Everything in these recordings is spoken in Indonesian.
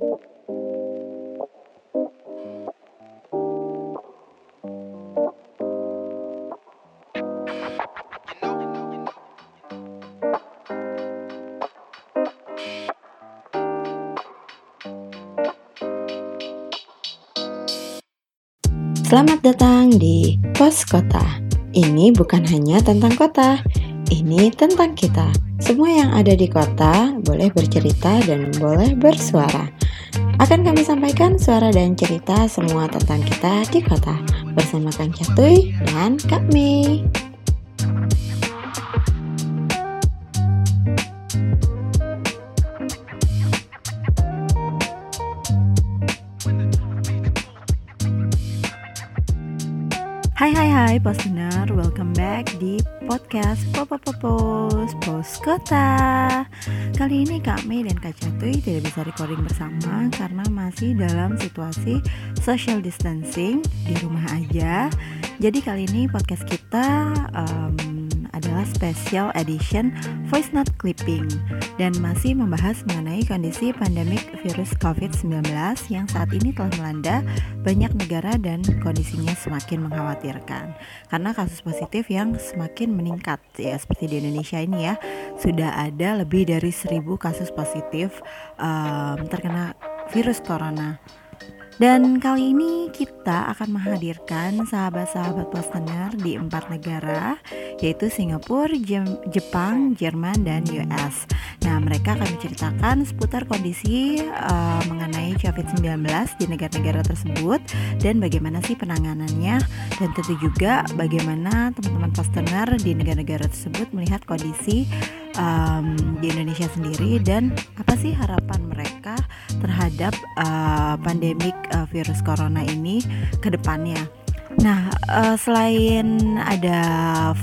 Selamat datang di Pos Kota. Ini bukan hanya tentang kota, ini tentang kita. Semua yang ada di kota boleh bercerita dan boleh bersuara. Akan kami sampaikan suara dan cerita semua tentang kita di kota bersama Kang Catuy dan Kak Mei. Hai hai hai listener, welcome back di podcast Kali ini Kak Mei dan Kak Catuy tidak bisa recording bersama Karena masih dalam situasi social distancing di rumah aja. Jadi kali ini podcast kita um, adalah special edition voice note clipping dan masih membahas mengenai kondisi pandemik virus COVID-19 yang saat ini telah melanda banyak negara dan kondisinya semakin mengkhawatirkan. Karena kasus positif yang semakin meningkat ya seperti di Indonesia ini ya. Sudah ada lebih dari seribu kasus positif um, terkena virus corona dan kali ini kita akan menghadirkan sahabat-sahabat listener di empat negara yaitu Singapura, Jepang, Jerman, dan US. Nah, mereka akan menceritakan seputar kondisi uh, mengenai COVID-19 di negara-negara tersebut dan bagaimana sih penanganannya dan tentu juga bagaimana teman-teman listener di negara-negara tersebut melihat kondisi um, di Indonesia sendiri dan apa sih harapan mereka terhadap uh, pandemik uh, virus corona ini ke depannya. Nah, uh, selain ada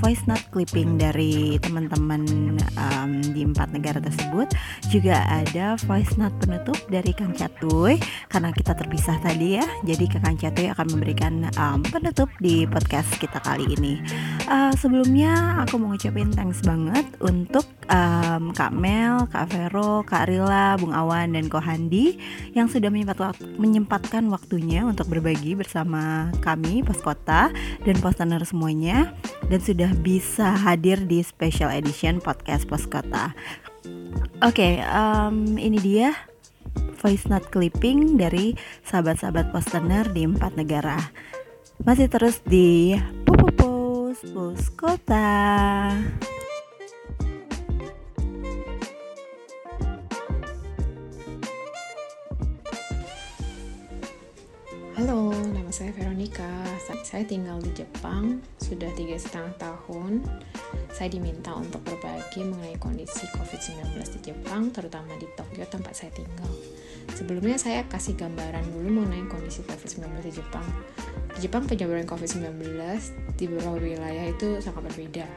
voice note clipping dari teman-teman um, di empat negara tersebut, juga ada voice note penutup dari Kang Catuy karena kita terpisah tadi ya. Jadi Kang Catuy akan memberikan um, penutup di podcast kita kali ini. Uh, sebelumnya aku mau ngucapin thanks banget untuk um, Kak Mel, Kak Vero, Kak Rila, Bung Awan dan Ko Handi yang sudah menyempat, menyempatkan waktunya untuk berbagi bersama kami Pos Kota dan Postener semuanya dan sudah bisa hadir di special edition podcast Pos Kota. Oke, okay, um, ini dia voice note clipping dari sahabat-sahabat Postener di empat negara. Masih terus di Popopos Pos Kota. Halo, nama saya Veronica. Saya tinggal di Jepang sudah tiga setengah tahun. Saya diminta untuk berbagi mengenai kondisi COVID-19 di Jepang, terutama di Tokyo tempat saya tinggal. Sebelumnya saya kasih gambaran dulu mengenai kondisi COVID-19 di Jepang. Di Jepang penyebaran COVID-19 di beberapa wilayah itu sangat berbeda.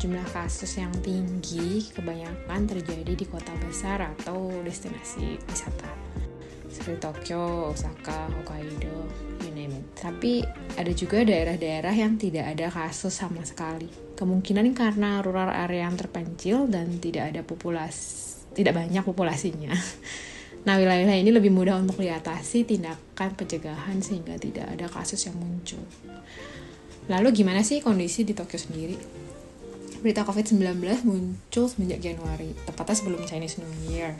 Jumlah kasus yang tinggi kebanyakan terjadi di kota besar atau destinasi wisata seperti Tokyo, Osaka, Hokkaido, you name it. Tapi ada juga daerah-daerah yang tidak ada kasus sama sekali. Kemungkinan karena rural area yang terpencil dan tidak ada populasi, tidak banyak populasinya. Nah, wilayah ini lebih mudah untuk diatasi tindakan pencegahan sehingga tidak ada kasus yang muncul. Lalu gimana sih kondisi di Tokyo sendiri? Berita COVID-19 muncul semenjak Januari, tepatnya sebelum Chinese New Year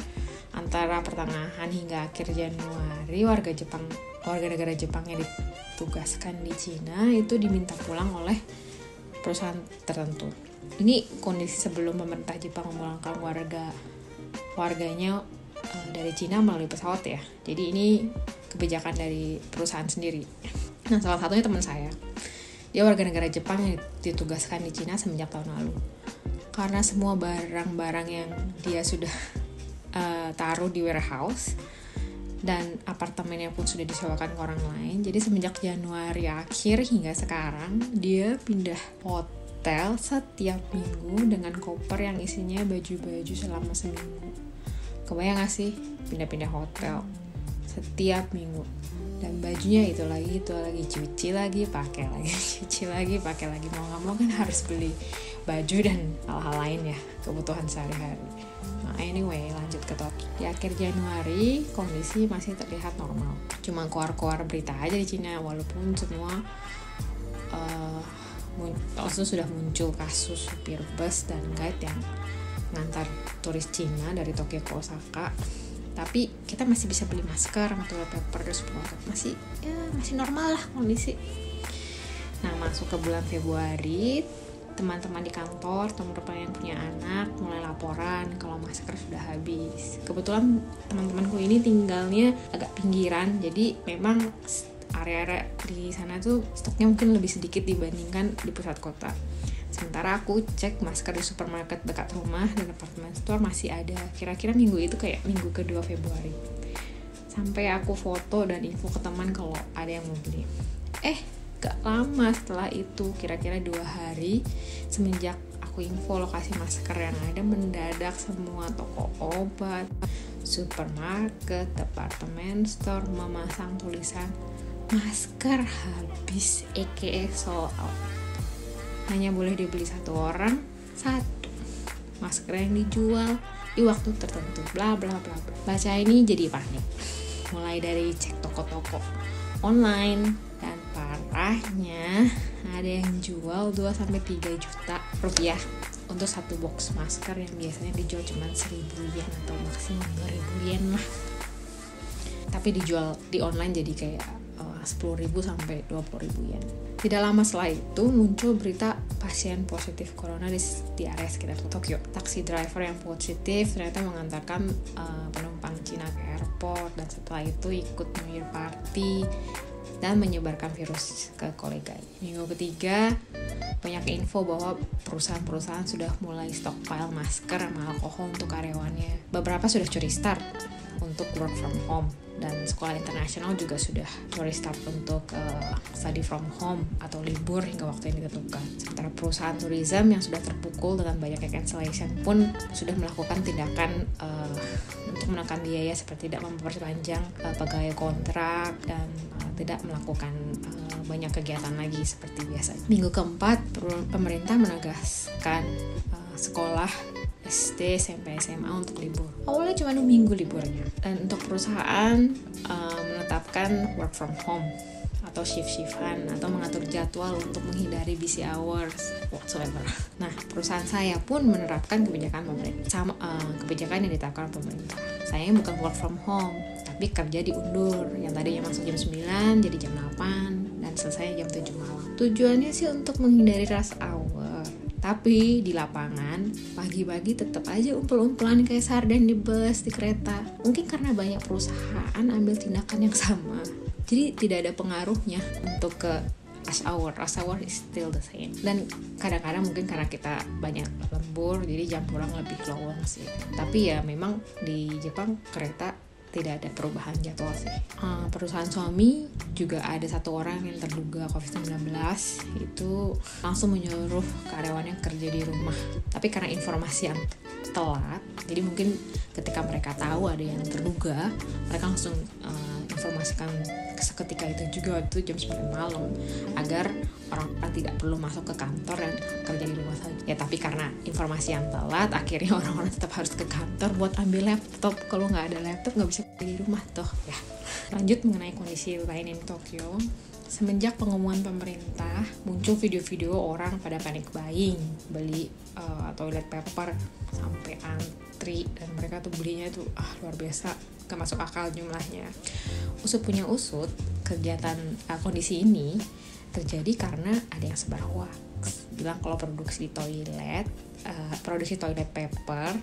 antara pertengahan hingga akhir Januari warga Jepang warga negara Jepang yang ditugaskan di Cina itu diminta pulang oleh perusahaan tertentu. Ini kondisi sebelum pemerintah Jepang memulangkan warga warganya uh, dari Cina melalui pesawat ya. Jadi ini kebijakan dari perusahaan sendiri. Nah, salah satunya teman saya. Dia warga negara Jepang yang ditugaskan di Cina semenjak tahun lalu. Karena semua barang-barang yang dia sudah uh, taruh di warehouse dan apartemennya pun sudah disewakan ke orang lain. Jadi semenjak Januari akhir hingga sekarang dia pindah hotel setiap minggu dengan koper yang isinya baju-baju selama seminggu. Kebayang gak sih? Pindah-pindah hotel setiap minggu. Dan bajunya itu lagi itu lagi. Cuci lagi pakai lagi cuci lagi pakai lagi. Mau nggak mau kan harus beli baju dan hal-hal lain ya kebutuhan sehari-hari anyway, lanjut ke Tokyo. Di akhir Januari, kondisi masih terlihat normal. Cuma keluar-keluar berita aja di Cina, walaupun semua uh, sudah muncul kasus supir bus dan guide yang ngantar turis Cina dari Tokyo ke Osaka tapi kita masih bisa beli masker toilet paper dan semua masih ya masih normal lah kondisi nah masuk ke bulan Februari teman-teman di kantor, teman-teman yang punya anak mulai laporan kalau masker sudah habis. Kebetulan teman-temanku ini tinggalnya agak pinggiran, jadi memang area-area di sana tuh stoknya mungkin lebih sedikit dibandingkan di pusat kota. Sementara aku cek masker di supermarket dekat rumah dan department store masih ada. Kira-kira minggu itu kayak minggu kedua Februari. Sampai aku foto dan info ke teman kalau ada yang mau beli. Eh, gak lama setelah itu, kira-kira dua hari semenjak aku info lokasi masker yang ada mendadak semua toko obat, supermarket, departemen store memasang tulisan masker habis aka sold out. Hanya boleh dibeli satu orang satu. Masker yang dijual di waktu tertentu bla bla bla bla. Baca ini jadi panik. Mulai dari cek toko-toko online dan parahnya ada yang jual 2 sampai 3 juta rupiah untuk satu box masker yang biasanya dijual cuma 1000 yen atau maksimum 2000 yen lah. Tapi dijual di online jadi kayak uh, eh, 10.000 sampai 20.000 yen. Tidak lama setelah itu muncul berita pasien positif corona di, di area sekitar Tokyo. Taksi driver yang positif ternyata mengantarkan uh, penumpang Cina ke airport dan setelah itu ikut New Year Party dan menyebarkan virus ke kolega. Minggu ketiga banyak info bahwa perusahaan-perusahaan sudah mulai stockpile masker sama alkohol untuk karyawannya. Beberapa sudah curi start untuk work from home dan sekolah internasional juga sudah mulai start untuk uh, study from home atau libur hingga waktu yang ditentukan. Sementara perusahaan tourism yang sudah terpukul dengan banyaknya cancellation pun sudah melakukan tindakan uh, untuk menekan biaya seperti tidak memperpanjang uh, pegawai kontrak dan tidak melakukan uh, banyak kegiatan lagi seperti biasa. Minggu keempat, pemerintah menegaskan uh, sekolah SD, SMP, SMA untuk libur. Awalnya cuma dua minggu liburnya. Dan untuk perusahaan uh, menetapkan work from home atau shift-shiftan atau mengatur jadwal untuk menghindari busy hours whatsoever. Nah, perusahaan saya pun menerapkan kebijakan pemerintah sama uh, kebijakan yang ditetapkan pemerintah. Saya bukan work from home, tapi kerja diundur. Yang tadinya masuk jam 9 jadi jam 8 dan selesai jam 7 malam. Tujuannya sih untuk menghindari rush hour tapi di lapangan, pagi-pagi tetap aja umpel-umpelan kayak sarden di bus, di kereta. Mungkin karena banyak perusahaan ambil tindakan yang sama. Jadi tidak ada pengaruhnya untuk ke rush hour. Rush hour is still the same. Dan kadang-kadang mungkin karena kita banyak lembur, jadi jam pulang lebih lowong sih. Tapi ya memang di Jepang kereta tidak ada perubahan jadwal sih. Uh, perusahaan suami juga ada satu orang yang terduga COVID-19 itu langsung menyuruh karyawannya kerja di rumah. Tapi karena informasi yang telat, jadi mungkin ketika mereka tahu ada yang terduga, mereka langsung uh, informasikan seketika itu juga itu jam 9 malam agar orang-orang tidak perlu masuk ke kantor dan kerja di rumah saja. Ya tapi karena informasi yang telat akhirnya orang-orang tetap harus ke kantor buat ambil laptop. Kalau nggak ada laptop nggak bisa kerja di rumah toh ya. Lanjut mengenai kondisi lain di Tokyo. Semenjak pengumuman pemerintah, muncul video-video orang pada panik buying, beli uh, toilet paper sampai antri. Dan mereka tuh belinya tuh ah luar biasa, gak masuk akal jumlahnya. Usut punya usut, kegiatan uh, kondisi ini terjadi karena ada yang sebar hoax bilang kalau produksi toilet uh, produksi toilet paper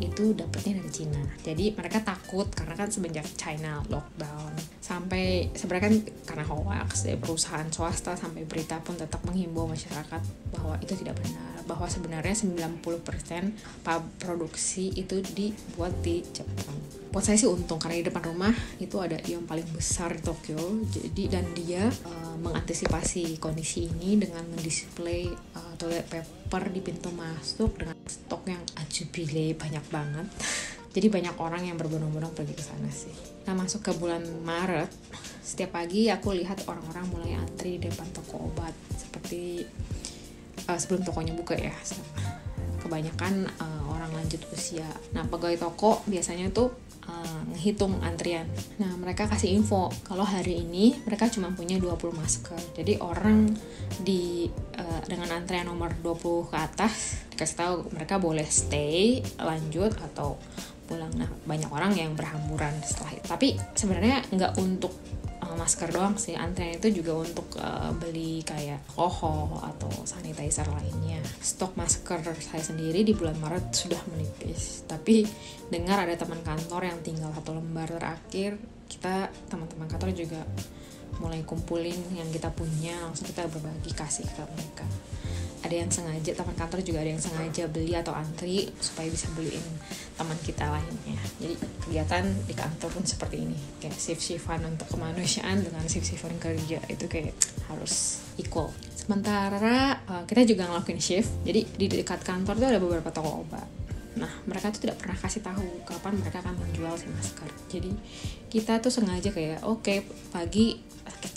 itu dapetnya dari Cina. Jadi mereka takut karena kan semenjak China lockdown sampai sebenarnya kan karena hoax ya perusahaan swasta sampai berita pun tetap menghimbau masyarakat bahwa itu tidak benar bahwa sebenarnya 90% produksi itu dibuat di Jepang. Buat saya sih untung karena di depan rumah itu ada yang paling besar di Tokyo. Jadi dan dia uh, mengantisipasi kondisi ini dengan mendisplay uh, toilet paper di pintu masuk dengan stok yang ajubile banyak banget. Jadi banyak orang yang berbondong-bondong pergi ke sana sih. Nah masuk ke bulan Maret setiap pagi aku lihat orang-orang mulai antri di depan toko obat. Seperti uh, sebelum tokonya buka ya. Kebanyakan uh, orang lanjut usia. Nah, pegawai toko biasanya tuh uh, antrian. Nah, mereka kasih info kalau hari ini mereka cuma punya 20 masker. Jadi orang di uh, dengan antrian nomor 20 ke atas dikasih tahu mereka boleh stay, lanjut atau pulang. Nah, banyak orang yang berhamburan setelah itu. Tapi sebenarnya nggak untuk masker doang sih. Antrian itu juga untuk uh, beli kayak alkohol atau sanitizer lainnya. Stok masker saya sendiri di bulan Maret sudah menipis. Tapi dengar ada teman kantor yang tinggal satu lembar terakhir kita teman-teman kantor juga mulai kumpulin yang kita punya. Langsung kita berbagi kasih ke mereka ada yang sengaja teman kantor juga ada yang sengaja beli atau antri supaya bisa beliin teman kita lainnya. Jadi kegiatan di kantor pun seperti ini. Kayak shift shiftan untuk kemanusiaan dengan shift shiftan kerja. Itu kayak harus equal. Sementara uh, kita juga ngelakuin shift. Jadi di dekat kantor tuh ada beberapa toko obat Nah, mereka tuh tidak pernah kasih tahu kapan mereka akan menjual si masker. Jadi, kita tuh sengaja kayak, oke, okay, pagi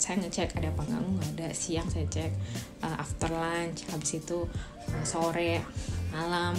saya ngecek ada apa enggak nggak ada siang saya cek uh, after lunch habis itu uh, sore malam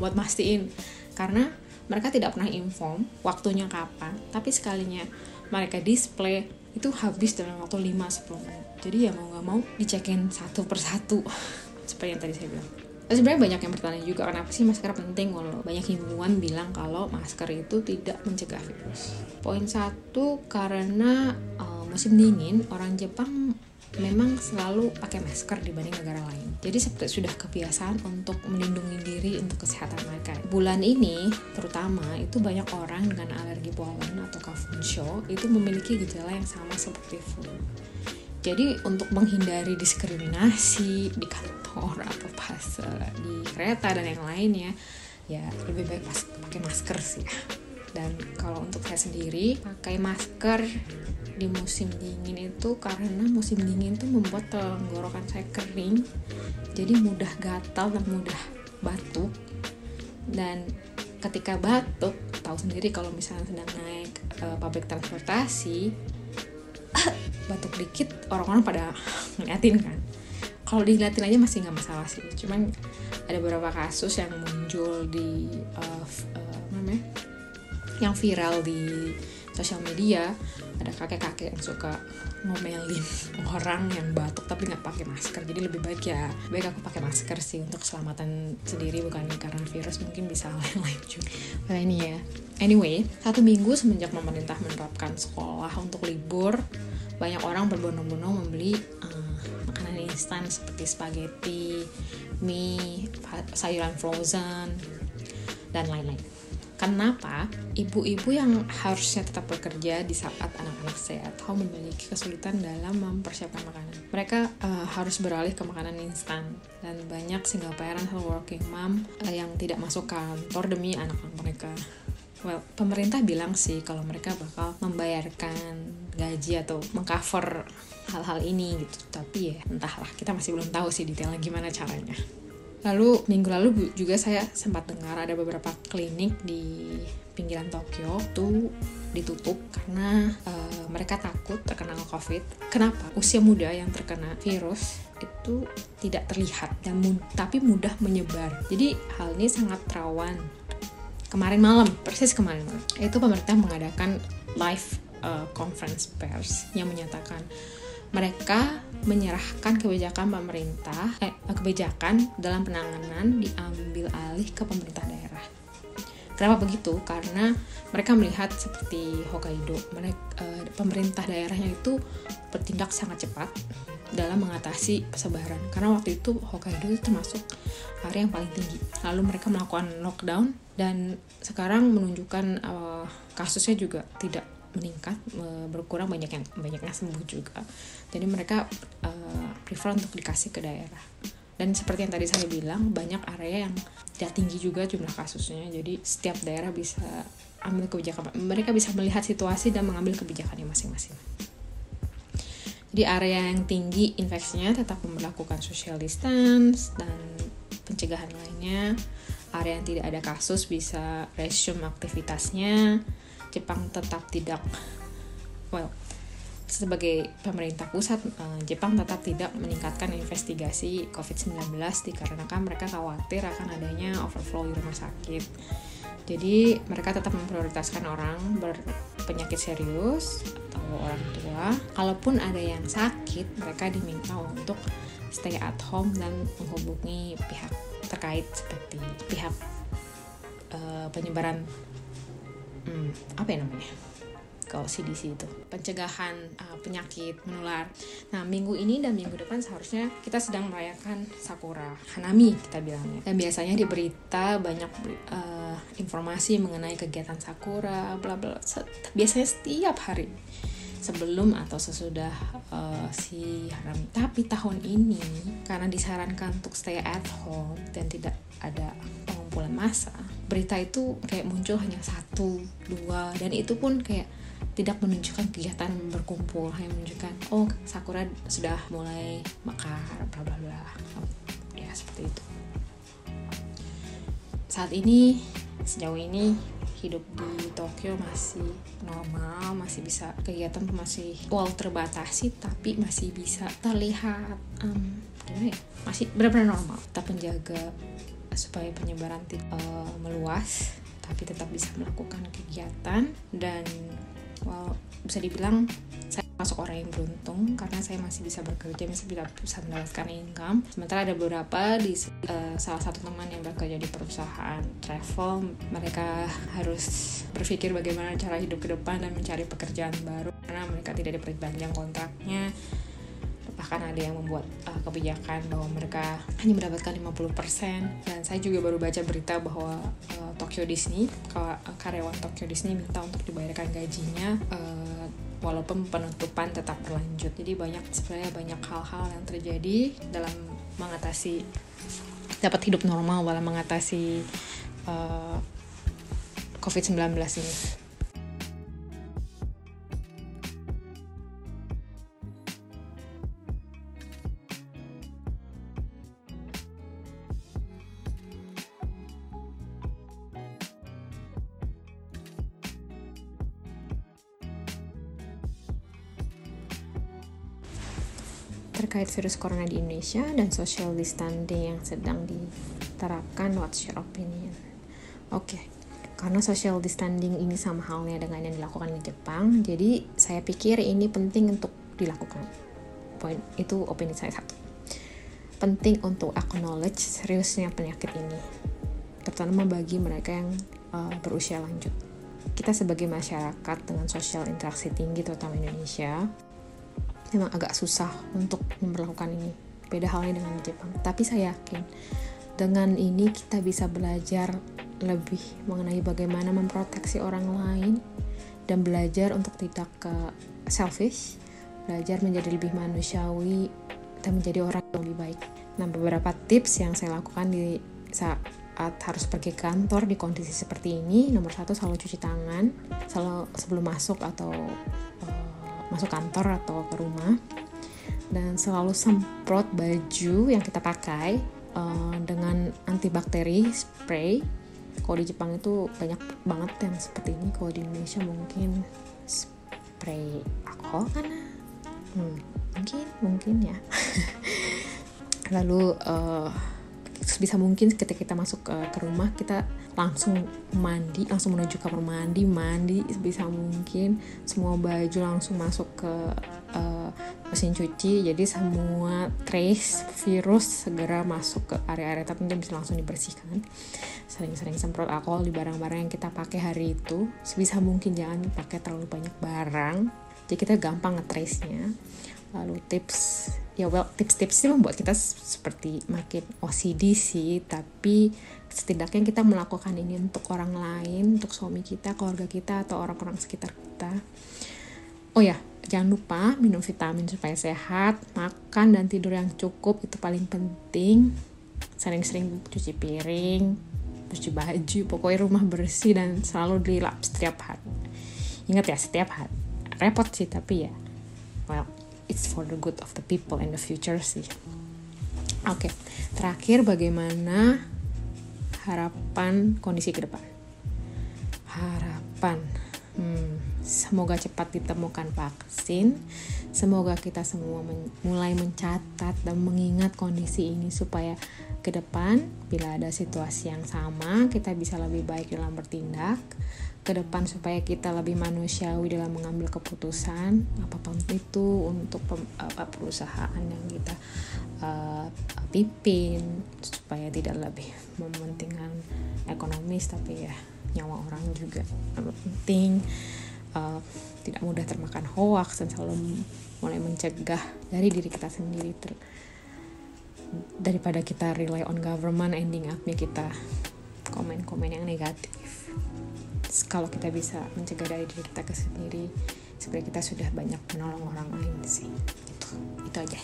buat mastiin. Karena mereka tidak pernah inform waktunya kapan tapi sekalinya mereka display itu habis dalam waktu 5-10 menit. Jadi ya mau nggak mau dicekin satu persatu seperti yang tadi saya bilang sebenarnya banyak yang bertanya juga kenapa sih masker penting walau banyak himbauan bilang kalau masker itu tidak mencegah virus. Poin satu karena uh, musim dingin orang Jepang memang selalu pakai masker dibanding negara lain. Jadi seperti sudah kebiasaan untuk melindungi diri untuk kesehatan mereka. Bulan ini terutama itu banyak orang dengan alergi pollen atau kafunsho itu memiliki gejala yang sama seperti flu. Jadi untuk menghindari diskriminasi di kantor atau pas uh, di kereta dan yang lainnya, ya lebih baik pas pakai masker sih. Dan kalau untuk saya sendiri pakai masker di musim dingin itu karena musim dingin itu membuat tenggorokan saya kering, jadi mudah gatal dan mudah batuk. Dan ketika batuk, tahu sendiri kalau misalnya sedang naik uh, public transportasi batuk dikit orang-orang pada ngeliatin kan. Kalau diliatin aja masih nggak masalah sih. Cuman ada beberapa kasus yang muncul di uh, uh, namanya yang viral di sosial media. Ada kakek-kakek yang suka ngomelin orang yang batuk tapi nggak pakai masker. Jadi lebih baik ya baik aku pakai masker sih untuk keselamatan sendiri bukan karena virus mungkin bisa lain-lain juga. Nah ini ya. Anyway satu minggu semenjak pemerintah menerapkan sekolah untuk libur banyak orang berbondong-bondong membeli uh, makanan instan seperti spaghetti, mie, sayuran frozen, dan lain-lain. Kenapa ibu-ibu yang harusnya tetap bekerja di saat anak-anak sehat atau memiliki kesulitan dalam mempersiapkan makanan? Mereka uh, harus beralih ke makanan instan dan banyak single parent atau working mom uh, yang tidak masuk kantor demi anak-anak mereka. Well, pemerintah bilang sih kalau mereka bakal membayarkan gaji atau mengcover hal-hal ini gitu. Tapi ya entahlah kita masih belum tahu sih detailnya gimana caranya. Lalu minggu lalu juga saya sempat dengar ada beberapa klinik di pinggiran Tokyo tuh ditutup karena uh, mereka takut terkena covid. Kenapa? Usia muda yang terkena virus itu tidak terlihat dan mud tapi mudah menyebar. Jadi hal ini sangat rawan. Kemarin malam persis kemarin malam itu pemerintah mengadakan live uh, conference pers yang menyatakan mereka menyerahkan kebijakan pemerintah eh, kebijakan dalam penanganan diambil alih ke pemerintah daerah. Kenapa begitu? Karena mereka melihat seperti Hokkaido, mereka, uh, pemerintah daerahnya itu bertindak sangat cepat dalam mengatasi persebaran. Karena waktu itu Hokkaido itu termasuk area yang paling tinggi. Lalu mereka melakukan lockdown dan sekarang menunjukkan uh, kasusnya juga tidak meningkat berkurang banyak yang banyak sembuh juga. Jadi mereka uh, prefer untuk dikasih ke daerah. Dan seperti yang tadi saya bilang banyak area yang tidak tinggi juga jumlah kasusnya. Jadi setiap daerah bisa ambil kebijakan mereka bisa melihat situasi dan mengambil kebijakannya masing-masing. Jadi area yang tinggi infeksinya tetap memperlakukan social distance dan pencegahan lainnya. Area yang tidak ada kasus bisa resume aktivitasnya Jepang tetap tidak well sebagai pemerintah pusat uh, Jepang tetap tidak meningkatkan investigasi COVID-19 dikarenakan mereka khawatir akan adanya overflow di rumah sakit. Jadi mereka tetap memprioritaskan orang berpenyakit serius atau orang tua. Kalaupun ada yang sakit, mereka diminta untuk stay at home dan menghubungi pihak terkait seperti pihak uh, penyebaran hmm, apa ya namanya kalau CDC itu pencegahan uh, penyakit menular. Nah minggu ini dan minggu depan seharusnya kita sedang merayakan Sakura Hanami kita bilangnya. Dan biasanya di berita banyak uh, informasi mengenai kegiatan Sakura, bla bla. Biasanya setiap hari sebelum atau sesudah uh, si Hanami. Tapi tahun ini karena disarankan untuk stay at home dan tidak ada pengumpulan massa, berita itu kayak muncul hanya satu dua dan itu pun kayak tidak menunjukkan kegiatan berkumpul hanya menunjukkan oh sakura sudah mulai mekar bla bla bla. Ya seperti itu. Saat ini sejauh ini hidup di Tokyo masih normal masih bisa kegiatan masih wall terbatasi tapi masih bisa terlihat um, gimana ya? Masih benar-benar normal kita menjaga supaya penyebaran uh, meluas tapi tetap bisa melakukan kegiatan. Dan well, bisa dibilang saya masuk orang yang beruntung karena saya masih bisa bekerja masih bisa, bisa mendapatkan income. Sementara ada beberapa di uh, salah satu teman yang bekerja di perusahaan travel mereka harus berpikir bagaimana cara hidup ke depan dan mencari pekerjaan baru karena mereka tidak diperpanjang kontraknya bahkan ada yang membuat uh, kebijakan bahwa mereka hanya mendapatkan 50% dan saya juga baru baca berita bahwa uh, Tokyo Disney karyawan Tokyo Disney minta untuk dibayarkan gajinya uh, walaupun penutupan tetap berlanjut. Jadi banyak sebenarnya banyak hal-hal yang terjadi dalam mengatasi dapat hidup normal dalam mengatasi uh, COVID-19 ini virus corona di Indonesia dan social distancing yang sedang diterapkan what's your opinion. Oke okay. karena social distancing ini sama halnya dengan yang dilakukan di Jepang jadi saya pikir ini penting untuk dilakukan. Poin itu opini saya satu. Penting untuk acknowledge seriusnya penyakit ini terutama bagi mereka yang uh, berusia lanjut. Kita sebagai masyarakat dengan sosial interaksi tinggi terutama Indonesia memang agak susah untuk memperlakukan ini. Beda halnya dengan di Jepang. Tapi saya yakin dengan ini kita bisa belajar lebih mengenai bagaimana memproteksi orang lain dan belajar untuk tidak ke selfish belajar menjadi lebih manusiawi dan menjadi orang yang lebih baik. Nah beberapa tips yang saya lakukan di saat harus pergi kantor di kondisi seperti ini. Nomor satu selalu cuci tangan selalu sebelum masuk atau masuk kantor atau ke rumah. Dan selalu semprot baju yang kita pakai uh, dengan antibakteri spray. Kalau di Jepang itu banyak banget yang seperti ini. Kalau di Indonesia mungkin spray alkohol kan? Hmm, mungkin mungkin ya. Lalu uh, sebisa mungkin ketika kita masuk ke, ke rumah kita langsung mandi langsung menuju kamar mandi mandi sebisa mungkin. Semua baju langsung masuk ke uh, mesin cuci. Jadi semua trace virus segera masuk ke area-area tertentu bisa langsung dibersihkan. Sering-sering semprot alkohol di barang-barang yang kita pakai hari itu. Sebisa mungkin jangan pakai terlalu banyak barang. Jadi kita gampang ngetrace-nya. Lalu tips ya well tips-tips ini membuat kita seperti makin OCD sih. Tapi setidaknya kita melakukan ini untuk orang lain untuk suami kita keluarga kita atau orang-orang sekitar kita oh ya jangan lupa minum vitamin supaya sehat makan dan tidur yang cukup itu paling penting sering-sering cuci piring cuci baju pokoknya rumah bersih dan selalu dilap setiap hari ingat ya setiap hari repot sih tapi ya well it's for the good of the people in the future sih. Oke, okay. terakhir bagaimana harapan kondisi ke depan? Harapan, hmm, semoga cepat ditemukan vaksin. Semoga kita semua men mulai mencatat dan mengingat kondisi ini supaya ke depan bila ada situasi yang sama kita bisa lebih baik dalam bertindak. Ke depan supaya kita lebih manusiawi dalam mengambil keputusan apa pun itu untuk perusahaan yang kita uh, pimpin supaya tidak lebih mementingkan ekonomis tapi ya nyawa orang juga penting. Uh, tidak mudah termakan hoax dan selalu mulai mencegah dari diri kita sendiri ter daripada kita rely on government ending upnya kita komen-komen yang negatif. Kalau kita bisa mencegah dari diri kita ke sendiri sebenarnya kita sudah banyak menolong orang lain sih. Itu itu aja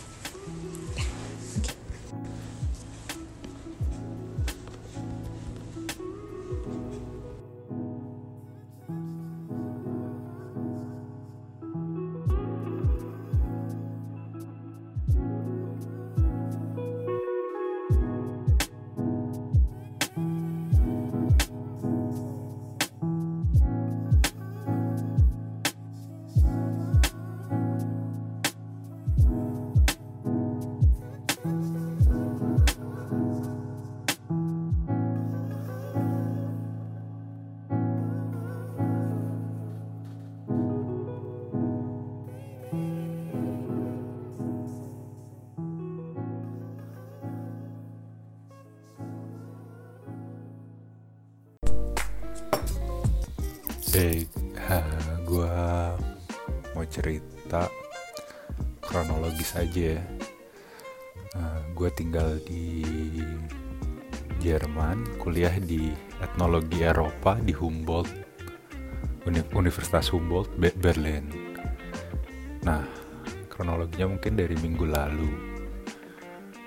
Universitas Humboldt, Berlin. Nah, kronologinya mungkin dari minggu lalu.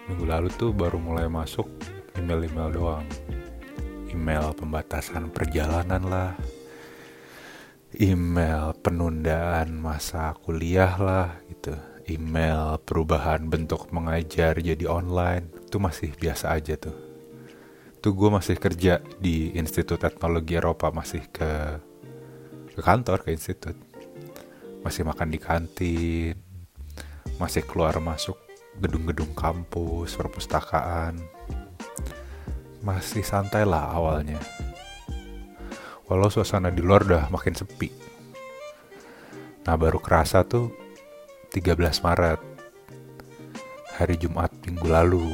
Minggu lalu tuh baru mulai masuk email-email doang. Email pembatasan perjalanan lah, email penundaan masa kuliah lah gitu email perubahan bentuk mengajar jadi online itu masih biasa aja tuh tuh gue masih kerja di Institut Teknologi Eropa masih ke ke kantor ke institut masih makan di kantin masih keluar masuk gedung-gedung kampus perpustakaan masih santai lah awalnya walau suasana di luar udah makin sepi. Nah baru kerasa tuh 13 Maret, hari Jumat minggu lalu.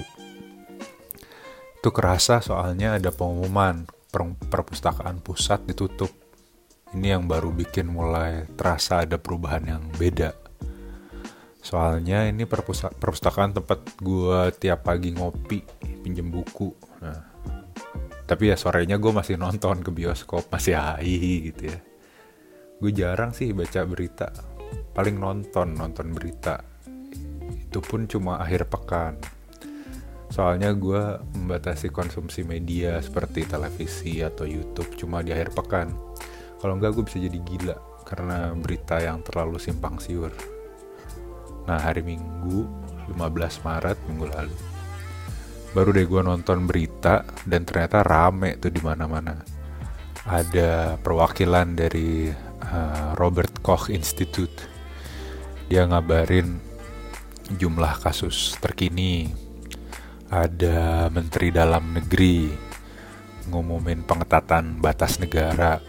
Itu kerasa soalnya ada pengumuman perpustakaan pusat ditutup. Ini yang baru bikin mulai terasa ada perubahan yang beda. Soalnya ini perpustakaan tempat gue tiap pagi ngopi, pinjem buku. Nah, tapi ya sorenya gue masih nonton ke bioskop masih hai gitu ya gue jarang sih baca berita paling nonton nonton berita itu pun cuma akhir pekan soalnya gue membatasi konsumsi media seperti televisi atau YouTube cuma di akhir pekan kalau enggak gue bisa jadi gila karena berita yang terlalu simpang siur. Nah hari Minggu 15 Maret minggu lalu baru deh gue nonton berita dan ternyata rame tuh di mana-mana. Ada perwakilan dari uh, Robert Koch Institute. Dia ngabarin jumlah kasus terkini. Ada Menteri Dalam Negeri ngumumin pengetatan batas negara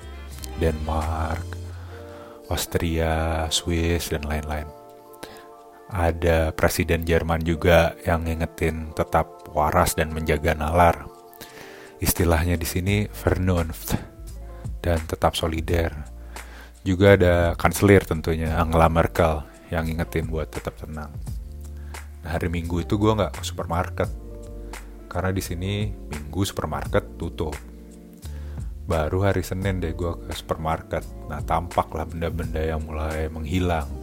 Denmark Austria Swiss dan lain-lain ada Presiden Jerman juga yang ngingetin tetap waras dan menjaga nalar. Istilahnya di sini Vernunft dan tetap solider. Juga ada kanselir tentunya Angela Merkel yang ngingetin buat tetap tenang. Nah, hari Minggu itu gue nggak ke supermarket karena di sini Minggu supermarket tutup. Baru hari Senin deh gue ke supermarket. Nah tampaklah benda-benda yang mulai menghilang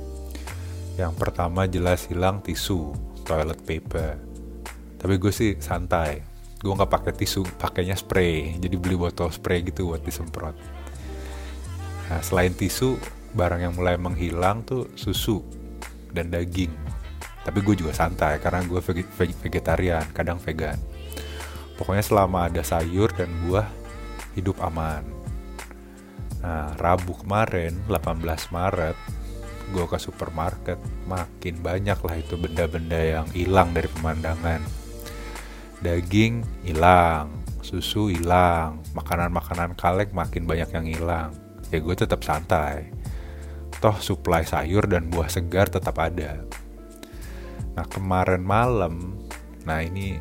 yang pertama jelas hilang tisu, toilet paper. Tapi gue sih santai. Gue nggak pakai tisu, pakainya spray. Jadi beli botol spray gitu buat disemprot. Nah, selain tisu, barang yang mulai menghilang tuh susu dan daging. Tapi gue juga santai karena gue vegetarian, kadang vegan. Pokoknya selama ada sayur dan buah, hidup aman. Nah, Rabu kemarin, 18 Maret, gue ke supermarket, makin banyak lah itu benda-benda yang hilang dari pemandangan. Daging hilang, susu hilang, makanan-makanan kaleng makin banyak yang hilang. Ya gue tetap santai. Toh suplai sayur dan buah segar tetap ada. Nah kemarin malam, nah ini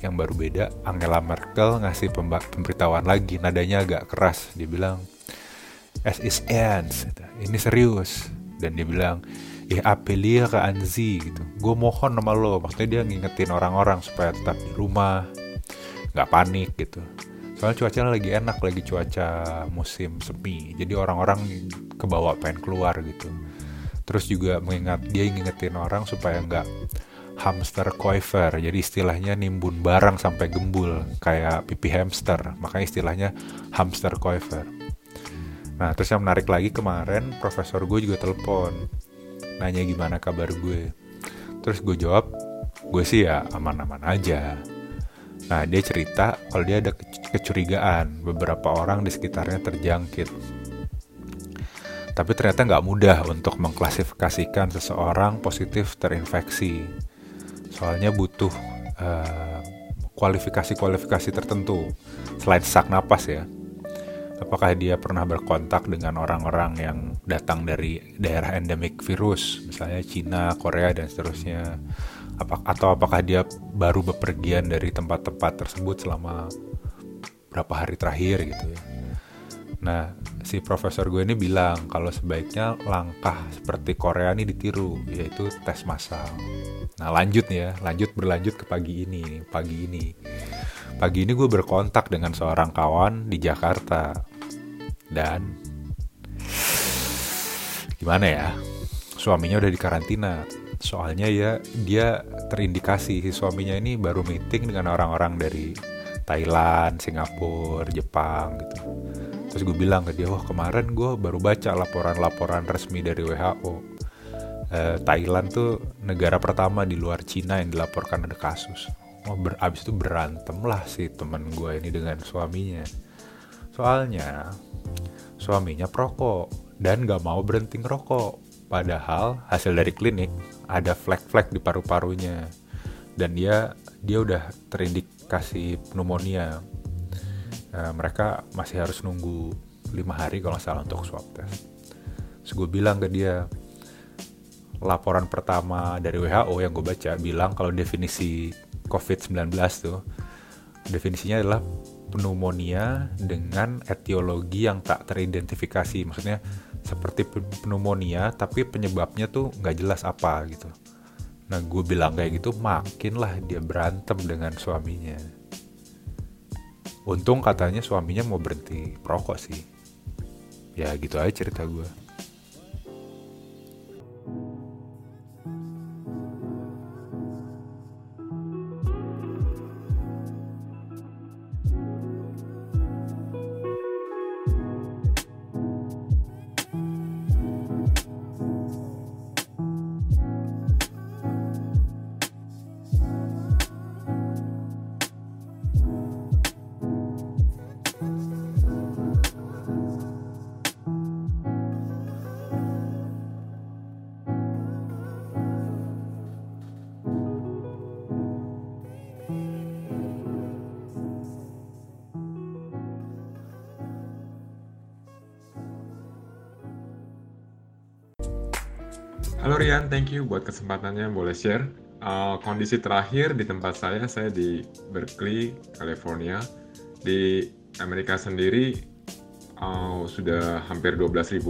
yang baru beda, Angela Merkel ngasih pemberitahuan lagi, nadanya agak keras. Dia bilang, as is ends, ini serius. Dan dia bilang, ya apelir ke Anzi gitu. Gue mohon sama lo, maksudnya dia ngingetin orang-orang supaya tetap di rumah, nggak panik gitu soalnya cuacanya lagi enak lagi cuaca musim sepi jadi orang-orang kebawa pengen keluar gitu terus juga mengingat dia ngingetin orang supaya nggak hamster coifer. Jadi istilahnya nimbun barang sampai gembul kayak pipi hamster. Makanya istilahnya hamster coifer. Nah terus yang menarik lagi kemarin profesor gue juga telepon nanya gimana kabar gue. Terus gue jawab gue sih ya aman-aman aja. Nah, dia cerita kalau dia ada kecurigaan beberapa orang di sekitarnya terjangkit. Tapi ternyata nggak mudah untuk mengklasifikasikan seseorang positif terinfeksi. Soalnya butuh uh, kualifikasi-kualifikasi tertentu selain sesak napas ya. Apakah dia pernah berkontak dengan orang-orang yang datang dari daerah endemik virus, misalnya Cina, Korea, dan seterusnya apa, atau apakah dia baru bepergian dari tempat-tempat tersebut selama berapa hari terakhir gitu ya. Nah, si profesor gue ini bilang kalau sebaiknya langkah seperti Korea ini ditiru, yaitu tes massal. Nah, lanjut ya, lanjut berlanjut ke pagi ini, pagi ini. Pagi ini gue berkontak dengan seorang kawan di Jakarta. Dan gimana ya? Suaminya udah di karantina soalnya ya dia terindikasi si suaminya ini baru meeting dengan orang-orang dari Thailand, Singapura, Jepang gitu. Terus gue bilang ke dia, wah kemarin gue baru baca laporan-laporan resmi dari WHO. Eh, Thailand tuh negara pertama di luar Cina yang dilaporkan ada kasus. Oh, ber, abis itu berantem lah si temen gue ini dengan suaminya. Soalnya suaminya perokok dan gak mau berhenti ngerokok Padahal hasil dari klinik ada flek-flek di paru-parunya dan dia dia udah terindikasi pneumonia. Nah, mereka masih harus nunggu lima hari kalau nggak salah untuk swab test. Terus gue bilang ke dia, laporan pertama dari WHO yang gue baca bilang kalau definisi COVID-19 tuh definisinya adalah pneumonia dengan etiologi yang tak teridentifikasi. Maksudnya seperti pneumonia tapi penyebabnya tuh nggak jelas apa gitu. Nah gue bilang kayak gitu makinlah dia berantem dengan suaminya. Untung katanya suaminya mau berhenti perokok sih. Ya gitu aja cerita gue Halo Rian, thank you buat kesempatannya boleh share. Uh, kondisi terakhir di tempat saya, saya di Berkeley, California. Di Amerika sendiri uh, sudah hampir 12.000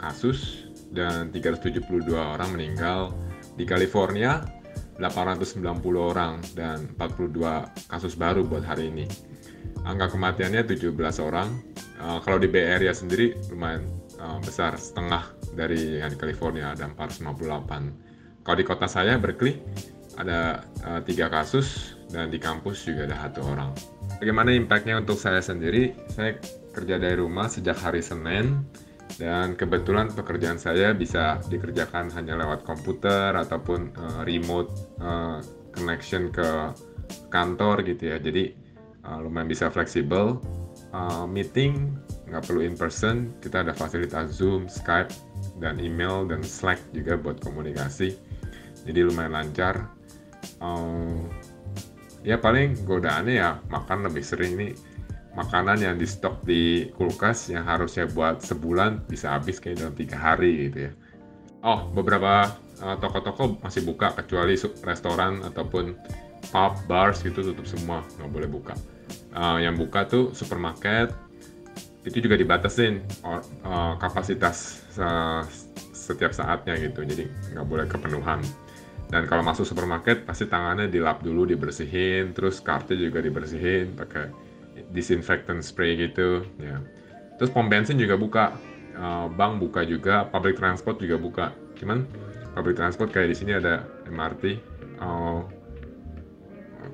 kasus dan 372 orang meninggal. Di California 890 orang dan 42 kasus baru buat hari ini. Angka kematiannya 17 orang. Uh, kalau di Bay Area sendiri lumayan uh, besar, setengah dari yang di California ada 458. Kalau di kota saya Berkeley ada uh, tiga kasus dan di kampus juga ada satu orang. Bagaimana impactnya untuk saya sendiri? Saya kerja dari rumah sejak hari Senin dan kebetulan pekerjaan saya bisa dikerjakan hanya lewat komputer ataupun uh, remote uh, connection ke kantor gitu ya. Jadi uh, lumayan bisa fleksibel. Uh, meeting nggak perlu in person kita ada fasilitas Zoom, Skype dan email dan Slack juga buat komunikasi. Jadi lumayan lancar. Um, ya paling godaannya ya makan lebih sering. Nih makanan yang di stok di kulkas yang harusnya buat sebulan bisa habis kayak dalam tiga hari gitu ya. Oh beberapa uh, toko-toko masih buka kecuali restoran ataupun pub bars gitu tutup semua. Nggak boleh buka. Uh, yang buka tuh supermarket. Itu juga dibatasin uh, kapasitas setiap saatnya gitu. Jadi nggak boleh kepenuhan. Dan kalau masuk supermarket pasti tangannya dilap dulu dibersihin terus kartu juga dibersihin pakai disinfectant spray gitu ya. Terus pom bensin juga buka uh, bank buka juga public transport juga buka. Cuman public transport kayak di sini ada MRT uh,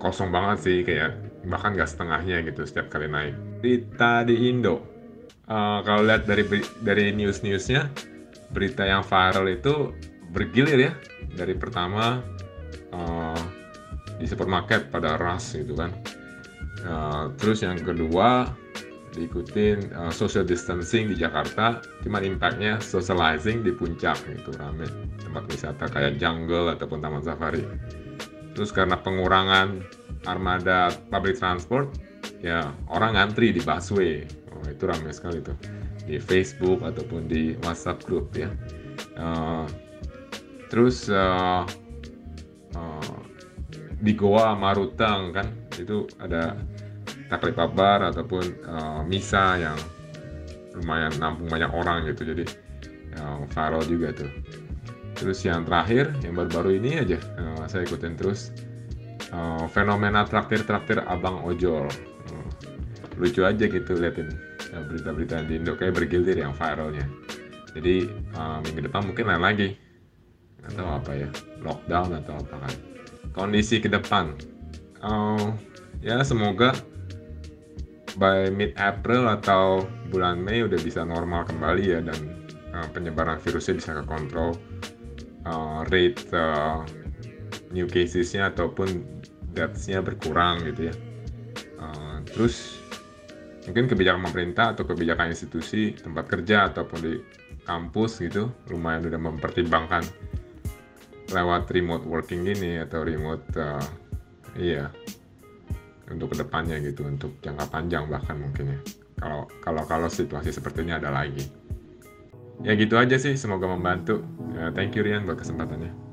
kosong banget sih kayak bahkan nggak setengahnya gitu setiap kali naik. Berita di Indo uh, kalau lihat dari dari news newsnya berita yang viral itu bergilir ya. Dari pertama uh, di supermarket pada ras gitu kan. Uh, terus yang kedua diikutin uh, social distancing di Jakarta. Cuman impactnya socializing di puncak gitu rame. Tempat wisata kayak jungle ataupun taman safari. Terus karena pengurangan armada public transport ya orang ngantri di busway oh, itu ramai sekali tuh. Di Facebook ataupun di WhatsApp group ya. Uh, terus uh, uh, di Goa Marutang kan itu ada taklik kabar ataupun uh, misa yang lumayan nampung banyak orang gitu. Jadi uh, viral juga tuh. Terus yang terakhir yang baru-baru ini aja uh, saya ikutin terus uh, fenomena traktir-traktir abang ojol. Lucu aja gitu liatin berita-berita di Indo kayak bergilir yang viralnya. Jadi uh, minggu depan mungkin lain lagi. Atau apa ya lockdown atau apa kan. Kondisi ke depan. Uh, ya semoga by mid April atau bulan Mei udah bisa normal kembali ya dan uh, penyebaran virusnya bisa kekontrol uh, rate uh, new casesnya ataupun deaths-nya berkurang gitu ya. Uh, terus mungkin kebijakan pemerintah atau kebijakan institusi tempat kerja ataupun di kampus gitu lumayan udah mempertimbangkan lewat remote working ini atau remote uh, iya untuk ke depannya gitu untuk jangka panjang bahkan mungkin ya. Kalau kalau kalau situasi seperti ini ada lagi. Ya gitu aja sih semoga membantu. Ya, thank you Rian buat kesempatannya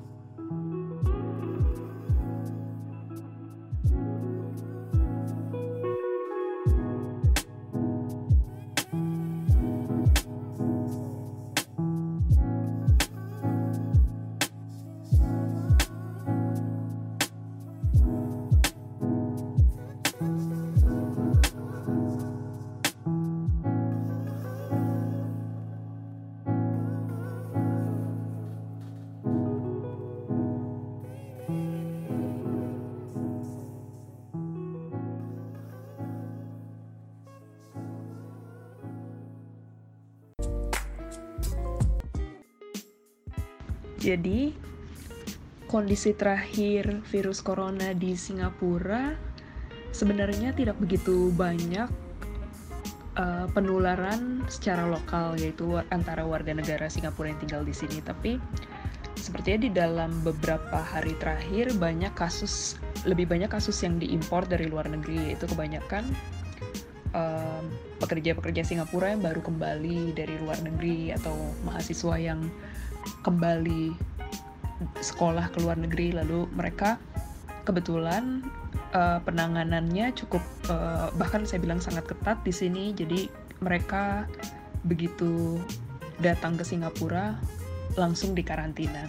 kondisi terakhir virus corona di Singapura sebenarnya tidak begitu banyak uh, penularan secara lokal yaitu antara warga negara Singapura yang tinggal di sini. Tapi sepertinya di dalam beberapa hari terakhir banyak kasus lebih banyak kasus yang diimpor dari luar negeri yaitu kebanyakan pekerja-pekerja uh, Singapura yang baru kembali dari luar negeri atau mahasiswa yang kembali sekolah ke luar negeri lalu mereka kebetulan uh, penanganannya cukup uh, bahkan saya bilang sangat ketat di sini jadi mereka begitu datang ke Singapura langsung dikarantina.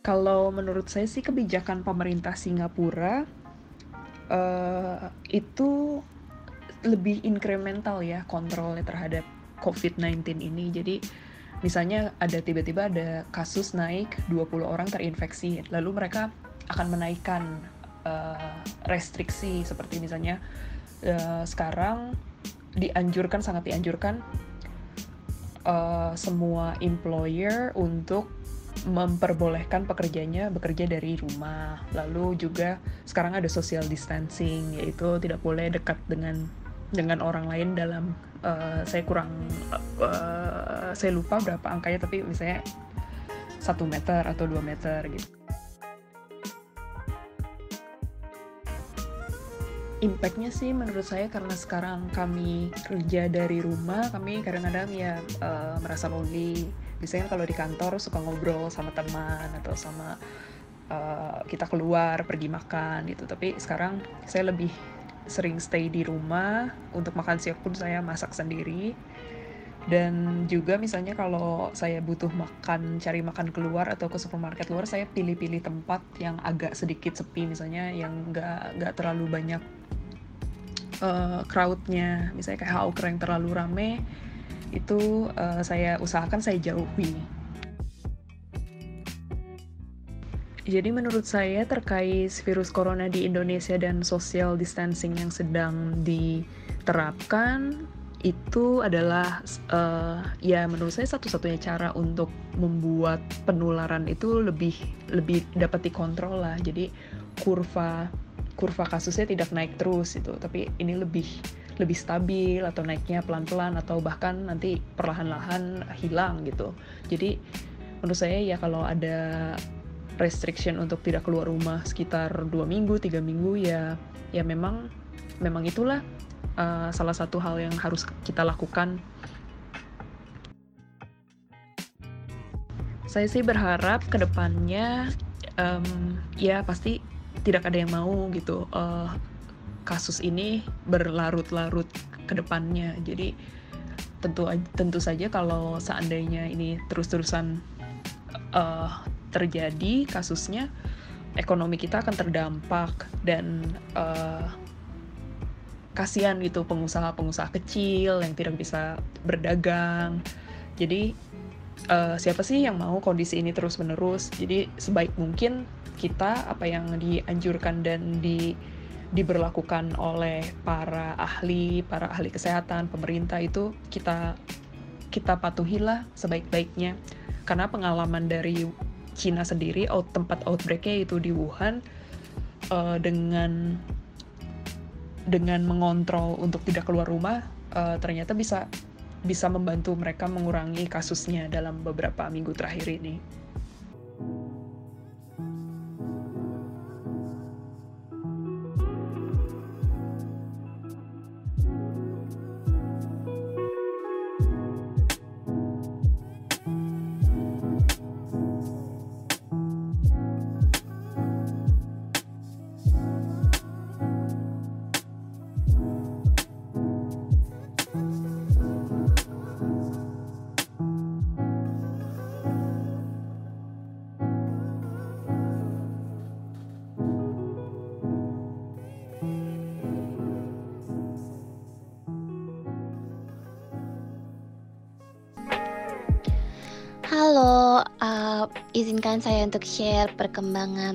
Kalau menurut saya sih kebijakan pemerintah Singapura uh, itu lebih incremental ya kontrolnya terhadap COVID-19 ini. Jadi misalnya ada tiba-tiba ada kasus naik 20 orang terinfeksi, lalu mereka akan menaikkan uh, restriksi seperti misalnya uh, sekarang dianjurkan sangat dianjurkan uh, semua employer untuk memperbolehkan pekerjanya bekerja dari rumah. Lalu juga sekarang ada social distancing, yaitu tidak boleh dekat dengan dengan orang lain dalam uh, saya kurang uh, saya lupa berapa angkanya tapi misalnya satu meter atau dua meter gitu. Impactnya sih menurut saya karena sekarang kami kerja dari rumah, kami kadang-kadang ya uh, merasa lonely. Biasanya kalau di kantor suka ngobrol sama teman atau sama uh, kita keluar pergi makan gitu. Tapi sekarang saya lebih sering stay di rumah untuk makan siang pun saya masak sendiri. Dan juga misalnya kalau saya butuh makan cari makan keluar atau ke supermarket luar saya pilih-pilih tempat yang agak sedikit sepi misalnya yang nggak nggak terlalu banyak uh, crowdnya. Misalnya kayak hauker yang terlalu rame itu uh, saya usahakan saya jauhi jadi menurut saya terkait virus corona di Indonesia dan social distancing yang sedang diterapkan itu adalah uh, ya menurut saya satu-satunya cara untuk membuat penularan itu lebih lebih dapat dikontrol lah. Jadi kurva kurva kasusnya tidak naik terus itu. Tapi ini lebih lebih stabil atau naiknya pelan-pelan atau bahkan nanti perlahan-lahan hilang gitu. Jadi menurut saya ya kalau ada restriction untuk tidak keluar rumah sekitar dua minggu tiga minggu ya ya memang memang itulah uh, salah satu hal yang harus kita lakukan. Saya sih berharap ke depannya um, ya pasti tidak ada yang mau gitu uh, kasus ini berlarut-larut ke depannya. Jadi tentu tentu saja kalau seandainya ini terus-terusan uh, terjadi kasusnya, ekonomi kita akan terdampak dan uh, kasihan gitu pengusaha-pengusaha kecil yang tidak bisa berdagang. Jadi uh, siapa sih yang mau kondisi ini terus menerus? Jadi sebaik mungkin kita apa yang dianjurkan dan di diberlakukan oleh para ahli, para ahli kesehatan, pemerintah itu kita kita patuhilah sebaik-baiknya. Karena pengalaman dari Cina sendiri, out, tempat outbreaknya itu di Wuhan, uh, dengan dengan mengontrol untuk tidak keluar rumah uh, ternyata bisa bisa membantu mereka mengurangi kasusnya dalam beberapa minggu terakhir ini. Untuk share perkembangan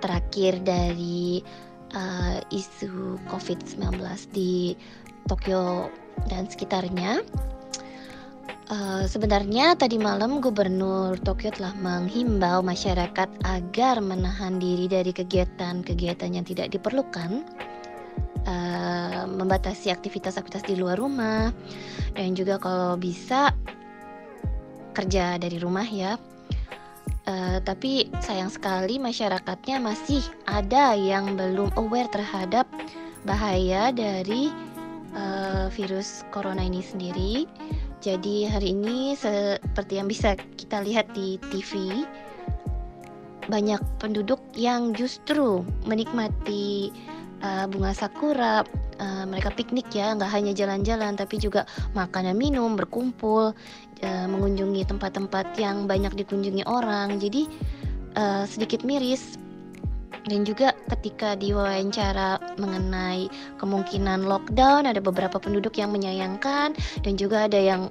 terakhir dari uh, isu COVID-19 di Tokyo dan sekitarnya. Uh, sebenarnya tadi malam Gubernur Tokyo telah menghimbau masyarakat agar menahan diri dari kegiatan-kegiatan yang tidak diperlukan, uh, membatasi aktivitas-aktivitas di luar rumah, dan juga kalau bisa kerja dari rumah ya. Uh, tapi sayang sekali masyarakatnya masih ada yang belum aware terhadap bahaya dari uh, virus corona ini sendiri. Jadi hari ini seperti yang bisa kita lihat di TV, banyak penduduk yang justru menikmati uh, bunga sakura, uh, mereka piknik ya, nggak hanya jalan-jalan tapi juga makan dan minum, berkumpul uh, mengunjungi tempat-tempat yang banyak dikunjungi orang. Jadi uh, sedikit miris. Dan juga ketika diwawancara mengenai kemungkinan lockdown ada beberapa penduduk yang menyayangkan dan juga ada yang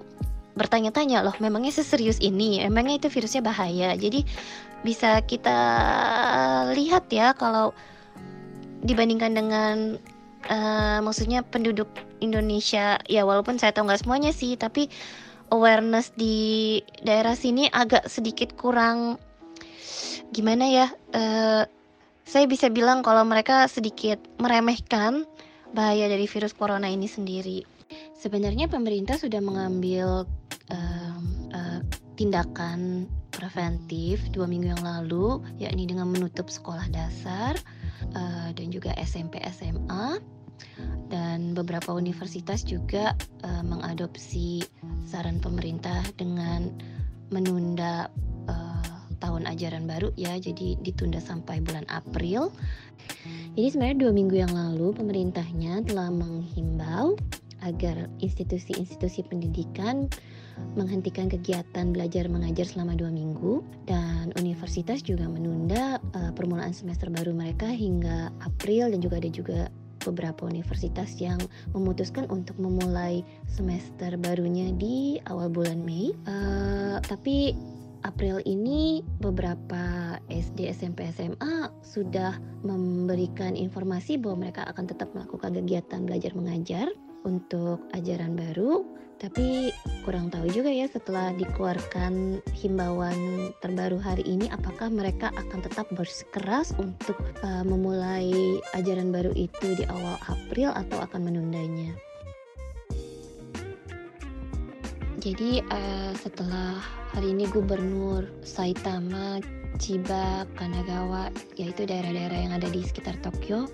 bertanya-tanya loh memangnya seserius ini? Emangnya itu virusnya bahaya? Jadi bisa kita lihat ya kalau dibandingkan dengan uh, maksudnya penduduk Indonesia ya walaupun saya tahu nggak semuanya sih tapi awareness di daerah sini agak sedikit kurang gimana ya uh, saya bisa bilang kalau mereka sedikit meremehkan bahaya dari virus corona ini sendiri. Sebenarnya pemerintah sudah mengambil uh, uh, tindakan preventif dua minggu yang lalu, yakni dengan menutup sekolah dasar uh, dan juga SMP SMA dan beberapa universitas juga uh, mengadopsi saran pemerintah dengan menunda uh, tahun ajaran baru ya. Jadi ditunda sampai bulan April. Jadi sebenarnya dua minggu yang lalu pemerintahnya telah menghimbau agar institusi-institusi pendidikan menghentikan kegiatan belajar mengajar selama dua minggu. Dan universitas juga menunda uh, permulaan semester baru mereka hingga April dan juga ada juga beberapa universitas yang memutuskan untuk memulai semester barunya di awal bulan Mei. Uh, tapi April ini beberapa SD, SMP, SMA sudah memberikan informasi bahwa mereka akan tetap melakukan kegiatan belajar mengajar untuk ajaran baru tapi kurang tahu juga ya setelah dikeluarkan himbauan terbaru hari ini apakah mereka akan tetap bersikeras untuk uh, memulai ajaran baru itu di awal April atau akan menundanya. Jadi uh, setelah hari ini Gubernur Saitama, Chiba, Kanagawa, yaitu daerah-daerah yang ada di sekitar Tokyo,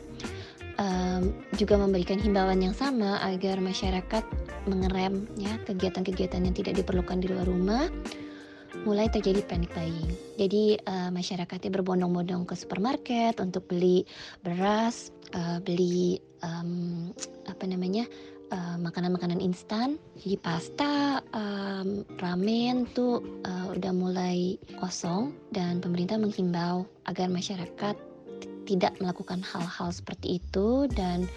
um, juga memberikan himbauan yang sama agar masyarakat mengerem ya kegiatan-kegiatan yang tidak diperlukan di luar rumah mulai terjadi panic buying. Jadi uh, masyarakatnya berbondong-bondong ke supermarket untuk beli beras, uh, beli um, apa namanya uh, makanan-makanan instan. Jadi pasta, um, ramen tuh uh, udah mulai kosong dan pemerintah menghimbau agar masyarakat tidak melakukan hal-hal seperti itu dan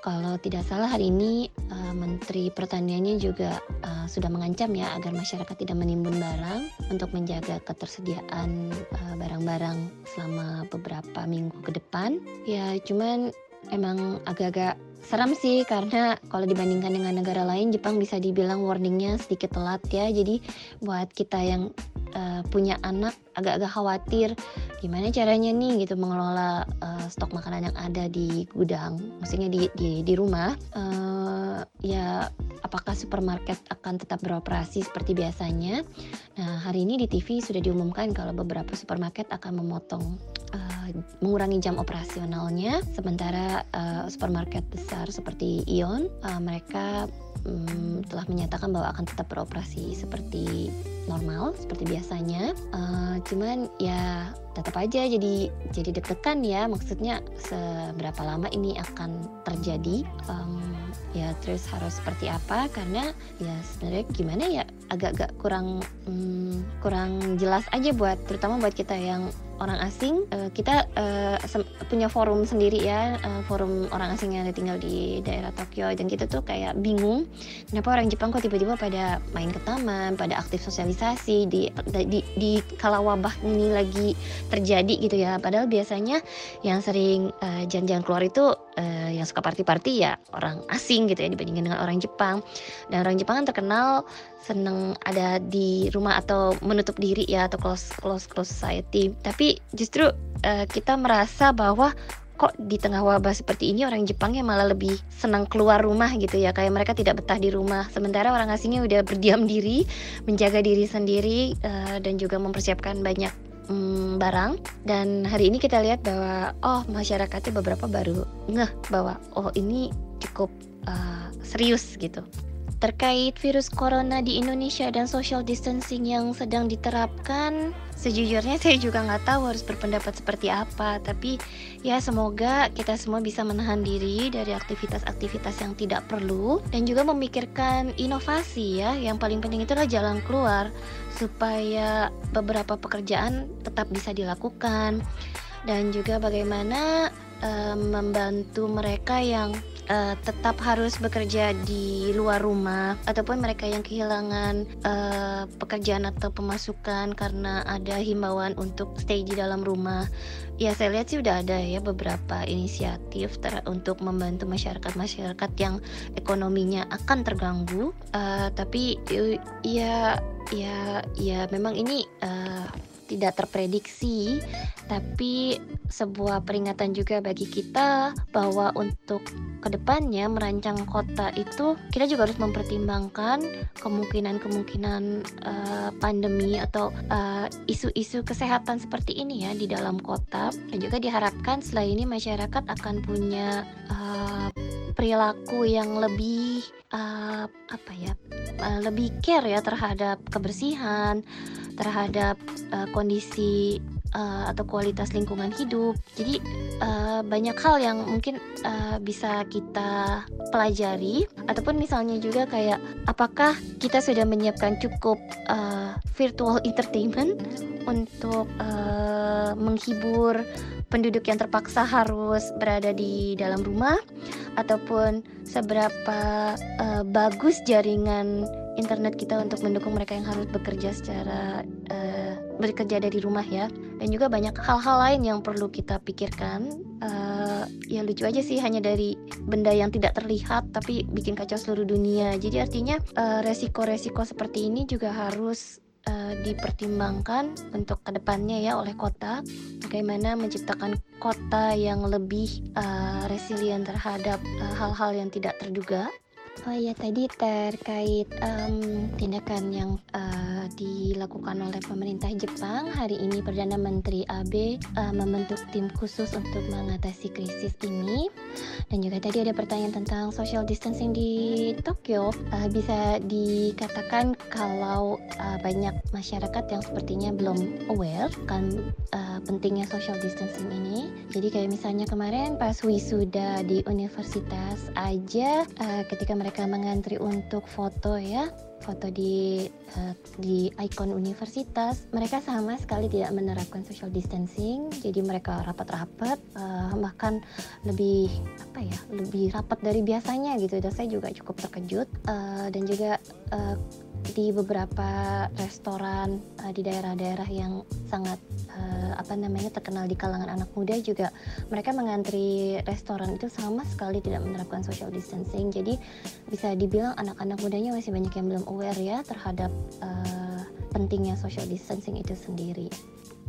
kalau tidak salah hari ini uh, Menteri Pertaniannya juga uh, sudah mengancam ya agar masyarakat tidak menimbun barang untuk menjaga ketersediaan eh, barang-barang uh, selama beberapa minggu ke depan. Ya cuman emang agak-agak seram sih karena kalau dibandingkan dengan negara lain Jepang bisa dibilang warningnya sedikit telat ya. Jadi buat kita yang uh, punya anak agak-agak khawatir gimana caranya nih gitu mengelola uh, stok makanan yang ada di gudang, maksudnya di di, di rumah. Uh, ya apakah supermarket akan tetap beroperasi seperti biasanya? Nah hari ini di TV sudah diumumkan kalau beberapa supermarket akan memotong uh, mengurangi jam operasionalnya, sementara uh, supermarket besar seperti Ion uh, mereka um, telah menyatakan bahwa akan tetap beroperasi seperti normal seperti biasanya. Uh, cuman ya tetap aja jadi jadi deg-degan ya. Maksudnya seberapa lama ini akan terjadi? Um, ya terus harus seperti apa? Karena ya sebenarnya gimana ya agak-agak kurang um, kurang jelas aja buat terutama buat kita yang orang asing uh, kita uh, punya forum sendiri ya uh, forum orang asing yang ada tinggal di daerah Tokyo. Dan kita tuh kayak bingung kenapa orang Jepang kok tiba-tiba pada main ke taman pada aktif sosialisasi di di, di kala wabah ini lagi terjadi gitu ya. Padahal biasanya yang sering uh, jalan-jalan keluar itu uh, yang suka party-party ya orang asing gitu ya dibandingkan dengan orang Jepang. Dan orang Jepang kan terkenal seneng ada di rumah atau menutup diri ya atau close close close society. Tapi justru uh, kita merasa bahwa kok di tengah wabah seperti ini orang Jepangnya malah lebih senang keluar rumah gitu ya. Kayak mereka tidak betah di rumah. Sementara orang asingnya udah berdiam diri menjaga diri sendiri uh, dan juga mempersiapkan banyak um, barang. Dan hari ini kita lihat bahwa oh masyarakatnya beberapa baru ngeh bahwa oh ini cukup uh, serius gitu terkait virus corona di Indonesia dan social distancing yang sedang diterapkan sejujurnya saya juga nggak tahu harus berpendapat seperti apa. Tapi ya semoga kita semua bisa menahan diri dari aktivitas-aktivitas yang tidak perlu dan juga memikirkan inovasi ya. Yang paling penting itu adalah jalan keluar supaya beberapa pekerjaan tetap bisa dilakukan dan juga bagaimana uh, membantu mereka yang uh, tetap harus bekerja di luar rumah ataupun mereka yang kehilangan uh, pekerjaan atau pemasukan karena ada himbauan untuk stay di dalam rumah. Ya saya lihat sih udah ada ya beberapa inisiatif ter untuk membantu masyarakat-masyarakat yang ekonominya akan terganggu. Uh, tapi ya ya ya memang ini uh, tidak terprediksi, tapi sebuah peringatan juga bagi kita bahwa untuk ke depannya merancang kota itu kita juga harus mempertimbangkan kemungkinan-kemungkinan uh, pandemi atau eh, isu-isu uh, kesehatan seperti ini ya di dalam kota. Dan juga diharapkan setelah ini masyarakat akan punya uh, perilaku yang lebih uh, apa ya uh, lebih care ya terhadap kebersihan terhadap uh, kondisi uh, atau kualitas lingkungan hidup. Jadi uh, banyak hal yang mungkin uh, bisa kita pelajari ataupun misalnya juga kayak apakah kita sudah menyiapkan cukup uh, virtual entertainment untuk uh, menghibur penduduk yang terpaksa harus berada di dalam rumah ataupun seberapa uh, bagus jaringan internet kita untuk mendukung mereka yang harus bekerja secara uh, bekerja dari rumah ya. Dan juga banyak hal-hal lain yang perlu kita pikirkan. Uh, ya lucu aja sih hanya dari benda yang tidak terlihat tapi bikin kacau seluruh dunia. Jadi artinya resiko-resiko uh, seperti ini juga harus uh, dipertimbangkan untuk ke depannya ya oleh kota. Bagaimana menciptakan kota yang lebih uh, resilient terhadap hal-hal uh, yang tidak terduga Oh iya tadi terkait um, tindakan yang uh, dilakukan oleh pemerintah Jepang. Hari ini Perdana Menteri Abe uh, membentuk tim khusus untuk mengatasi krisis ini. Dan juga tadi ada pertanyaan tentang social distancing di Tokyo. Uh, bisa dikatakan kalau uh, banyak masyarakat yang sepertinya belum aware kan uh, pentingnya social distancing ini. Jadi kayak misalnya kemarin pas wisuda di universitas aja uh, ketika mereka mereka mengantri untuk foto ya foto di uh, di ikon universitas. Mereka sama sekali tidak menerapkan social distancing jadi mereka rapat-rapat uh, bahkan lebih apa ya lebih rapat dari biasanya gitu. Dan saya juga cukup terkejut uh, dan juga uh, di beberapa restoran uh, di daerah-daerah yang sangat uh, apa namanya terkenal di kalangan anak muda juga mereka mengantri restoran itu sama sekali tidak menerapkan social distancing. Jadi bisa dibilang anak-anak mudanya masih banyak yang belum aware ya terhadap uh, pentingnya social distancing itu sendiri.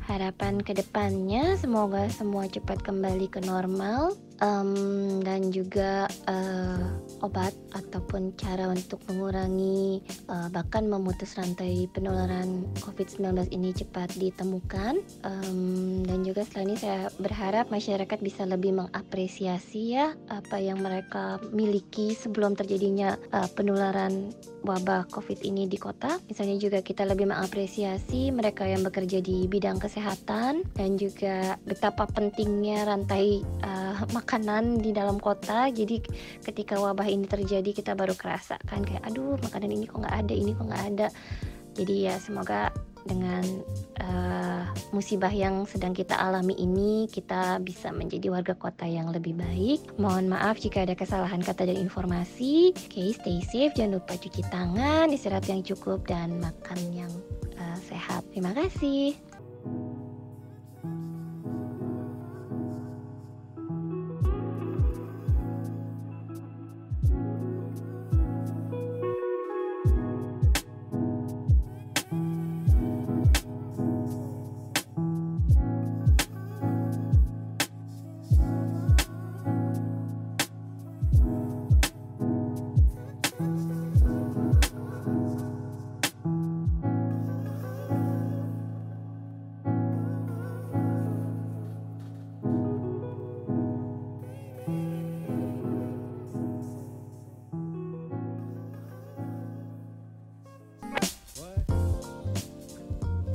Harapan ke depannya semoga semua cepat kembali ke normal um, dan juga uh, obat ataupun cara untuk mengurangi uh, bahkan memutus rantai penularan COVID-19 ini cepat ditemukan um, dan juga setelah ini saya berharap masyarakat bisa lebih mengapresiasi ya apa yang mereka miliki sebelum terjadinya uh, penularan wabah COVID ini di kota. Misalnya juga kita lebih mengapresiasi mereka yang bekerja di bidang kesehatan dan juga betapa pentingnya rantai uh, makanan di dalam kota. Jadi ketika wabah ini terjadi kita baru kerasa kan kayak aduh makanan ini kok nggak ada, ini kok nggak ada. Jadi ya semoga dengan uh, musibah yang sedang kita alami ini kita bisa menjadi warga kota yang lebih baik. Mohon maaf jika ada kesalahan kata dan informasi. Oke, okay, stay safe, jangan lupa cuci tangan, istirahat yang cukup dan makan yang uh, sehat. Terima kasih.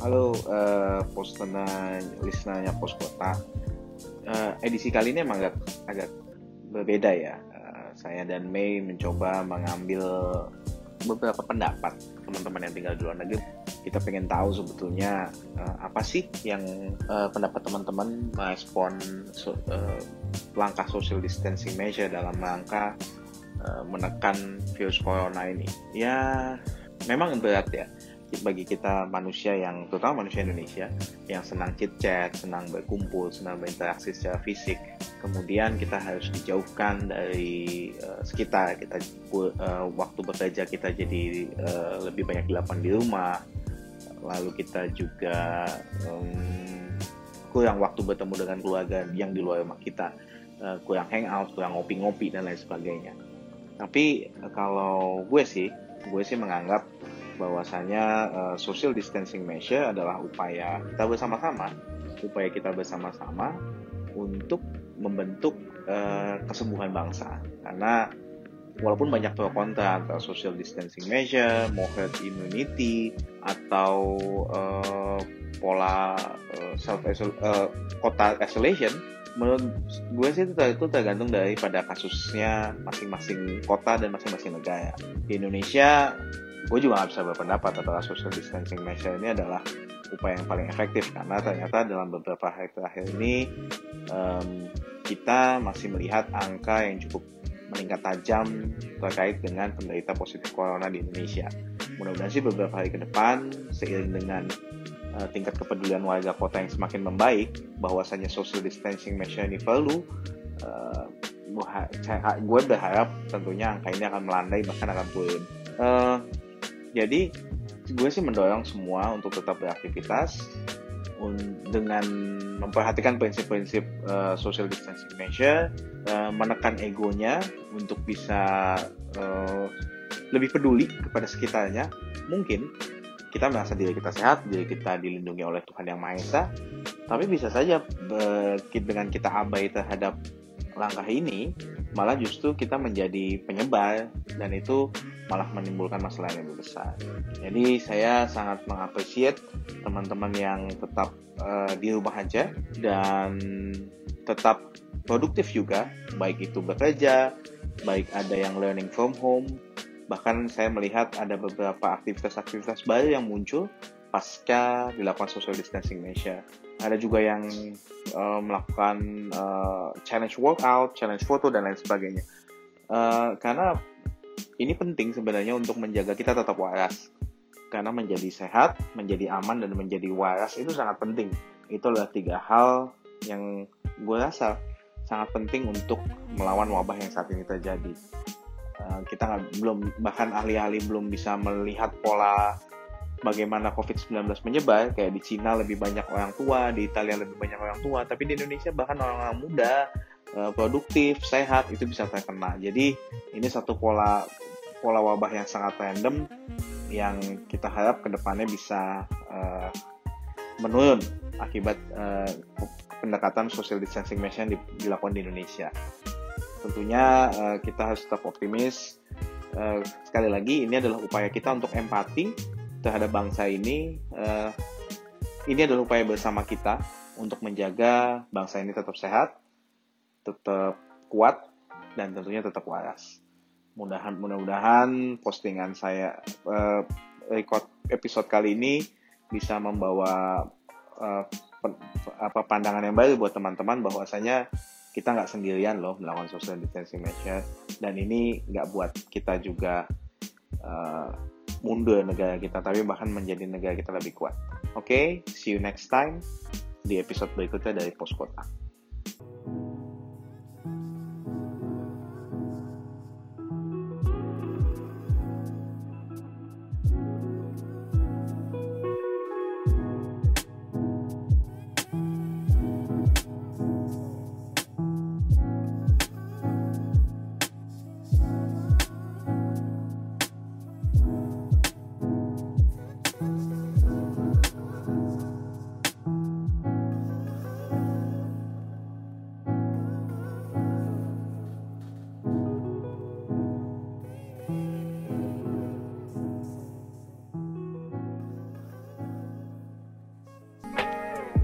Halo uh, listennya listenernya pos kota. Uh, edisi kali ini emang agak agak berbeda ya. Uh, saya dan Mei mencoba mengambil beberapa pendapat teman-teman yang tinggal di luar negeri. Kita pengen tahu sebetulnya uh, apa sih yang uh, pendapat teman-teman merespon so, uh, langkah social distancing measure dalam rangka uh, menekan virus corona ini. Ya memang berat ya bagi kita manusia yang terutama manusia Indonesia yang senang chit chat, senang berkumpul, senang berinteraksi secara fisik, kemudian kita harus dijauhkan dari uh, sekitar. Kita uh, waktu bekerja kita jadi uh, lebih banyak dilakukan di rumah, lalu kita juga um, kurang waktu bertemu dengan keluarga yang di luar rumah kita, uh, kurang hangout, kurang ngopi-ngopi dan lain sebagainya. Tapi uh, kalau gue sih, gue sih menganggap bahwasanya uh, social distancing measure adalah upaya kita bersama-sama, upaya kita bersama-sama untuk membentuk uh, kesembuhan bangsa. Karena walaupun banyak pro kontra antara social distancing measure, mau herd immunity, atau uh, pola uh, self uh, kota isolation, menurut gue sih itu, itu tergantung daripada kasusnya masing-masing kota dan masing-masing negara. Di Indonesia, gue juga nggak bisa berpendapat apakah social distancing measure ini adalah upaya yang paling efektif karena ternyata dalam beberapa hari terakhir ini um, kita masih melihat angka yang cukup meningkat tajam terkait dengan penderita positif corona di Indonesia. Mudah-mudahan sih beberapa hari ke depan seiring dengan uh, tingkat kepedulian warga kota yang semakin membaik, bahwasanya social distancing measure ini perlu. Uh, gue berharap tentunya angka ini akan melandai bahkan akan turun. Uh, jadi gue sih mendorong semua untuk tetap beraktivitas dengan memperhatikan prinsip-prinsip uh, social distancing measure, uh, menekan egonya untuk bisa uh, lebih peduli kepada sekitarnya. Mungkin kita merasa diri kita sehat, diri kita dilindungi oleh Tuhan Yang Maha Esa, tapi bisa saja dengan kita abai terhadap langkah ini, malah justru kita menjadi penyebar dan itu malah menimbulkan masalah yang lebih besar. Jadi saya sangat mengapresiasi teman-teman yang tetap uh, di rumah aja dan tetap produktif juga, baik itu bekerja, baik ada yang learning from home, bahkan saya melihat ada beberapa aktivitas-aktivitas baru yang muncul pasca dilakukan social distancing measure. Ada juga yang uh, melakukan uh, challenge workout, challenge foto dan lain sebagainya. Uh, karena ini penting sebenarnya untuk menjaga kita tetap waras. Karena menjadi sehat, menjadi aman, dan menjadi waras itu sangat penting. Itu adalah tiga hal yang gue rasa sangat penting untuk melawan wabah yang saat ini terjadi. Uh, kita gak, belum bahkan ahli-ahli belum bisa melihat pola bagaimana COVID-19 menyebar. Kayak di Cina lebih banyak orang tua, di Italia lebih banyak orang tua, tapi di Indonesia bahkan orang-orang muda produktif, sehat itu bisa terkena. Jadi ini satu pola pola wabah yang sangat random yang kita harap ke depannya bisa uh, menurun akibat uh, pendekatan social distancing measure yang dilakukan di Indonesia. Tentunya uh, kita harus tetap optimis. Uh, sekali lagi ini adalah upaya kita untuk empati terhadap bangsa ini. Uh, ini adalah upaya bersama kita untuk menjaga bangsa ini tetap sehat, tetap kuat, dan tentunya tetap waras mudahan mudah-mudahan postingan saya uh, record episode kali ini bisa membawa uh, pandangan yang baru buat teman-teman bahwasanya kita nggak sendirian loh melakukan social distancing measure dan ini nggak buat kita juga uh, mundur negara kita tapi bahkan menjadi negara kita lebih kuat. Oke, okay, see you next time di episode berikutnya dari Pos Kota.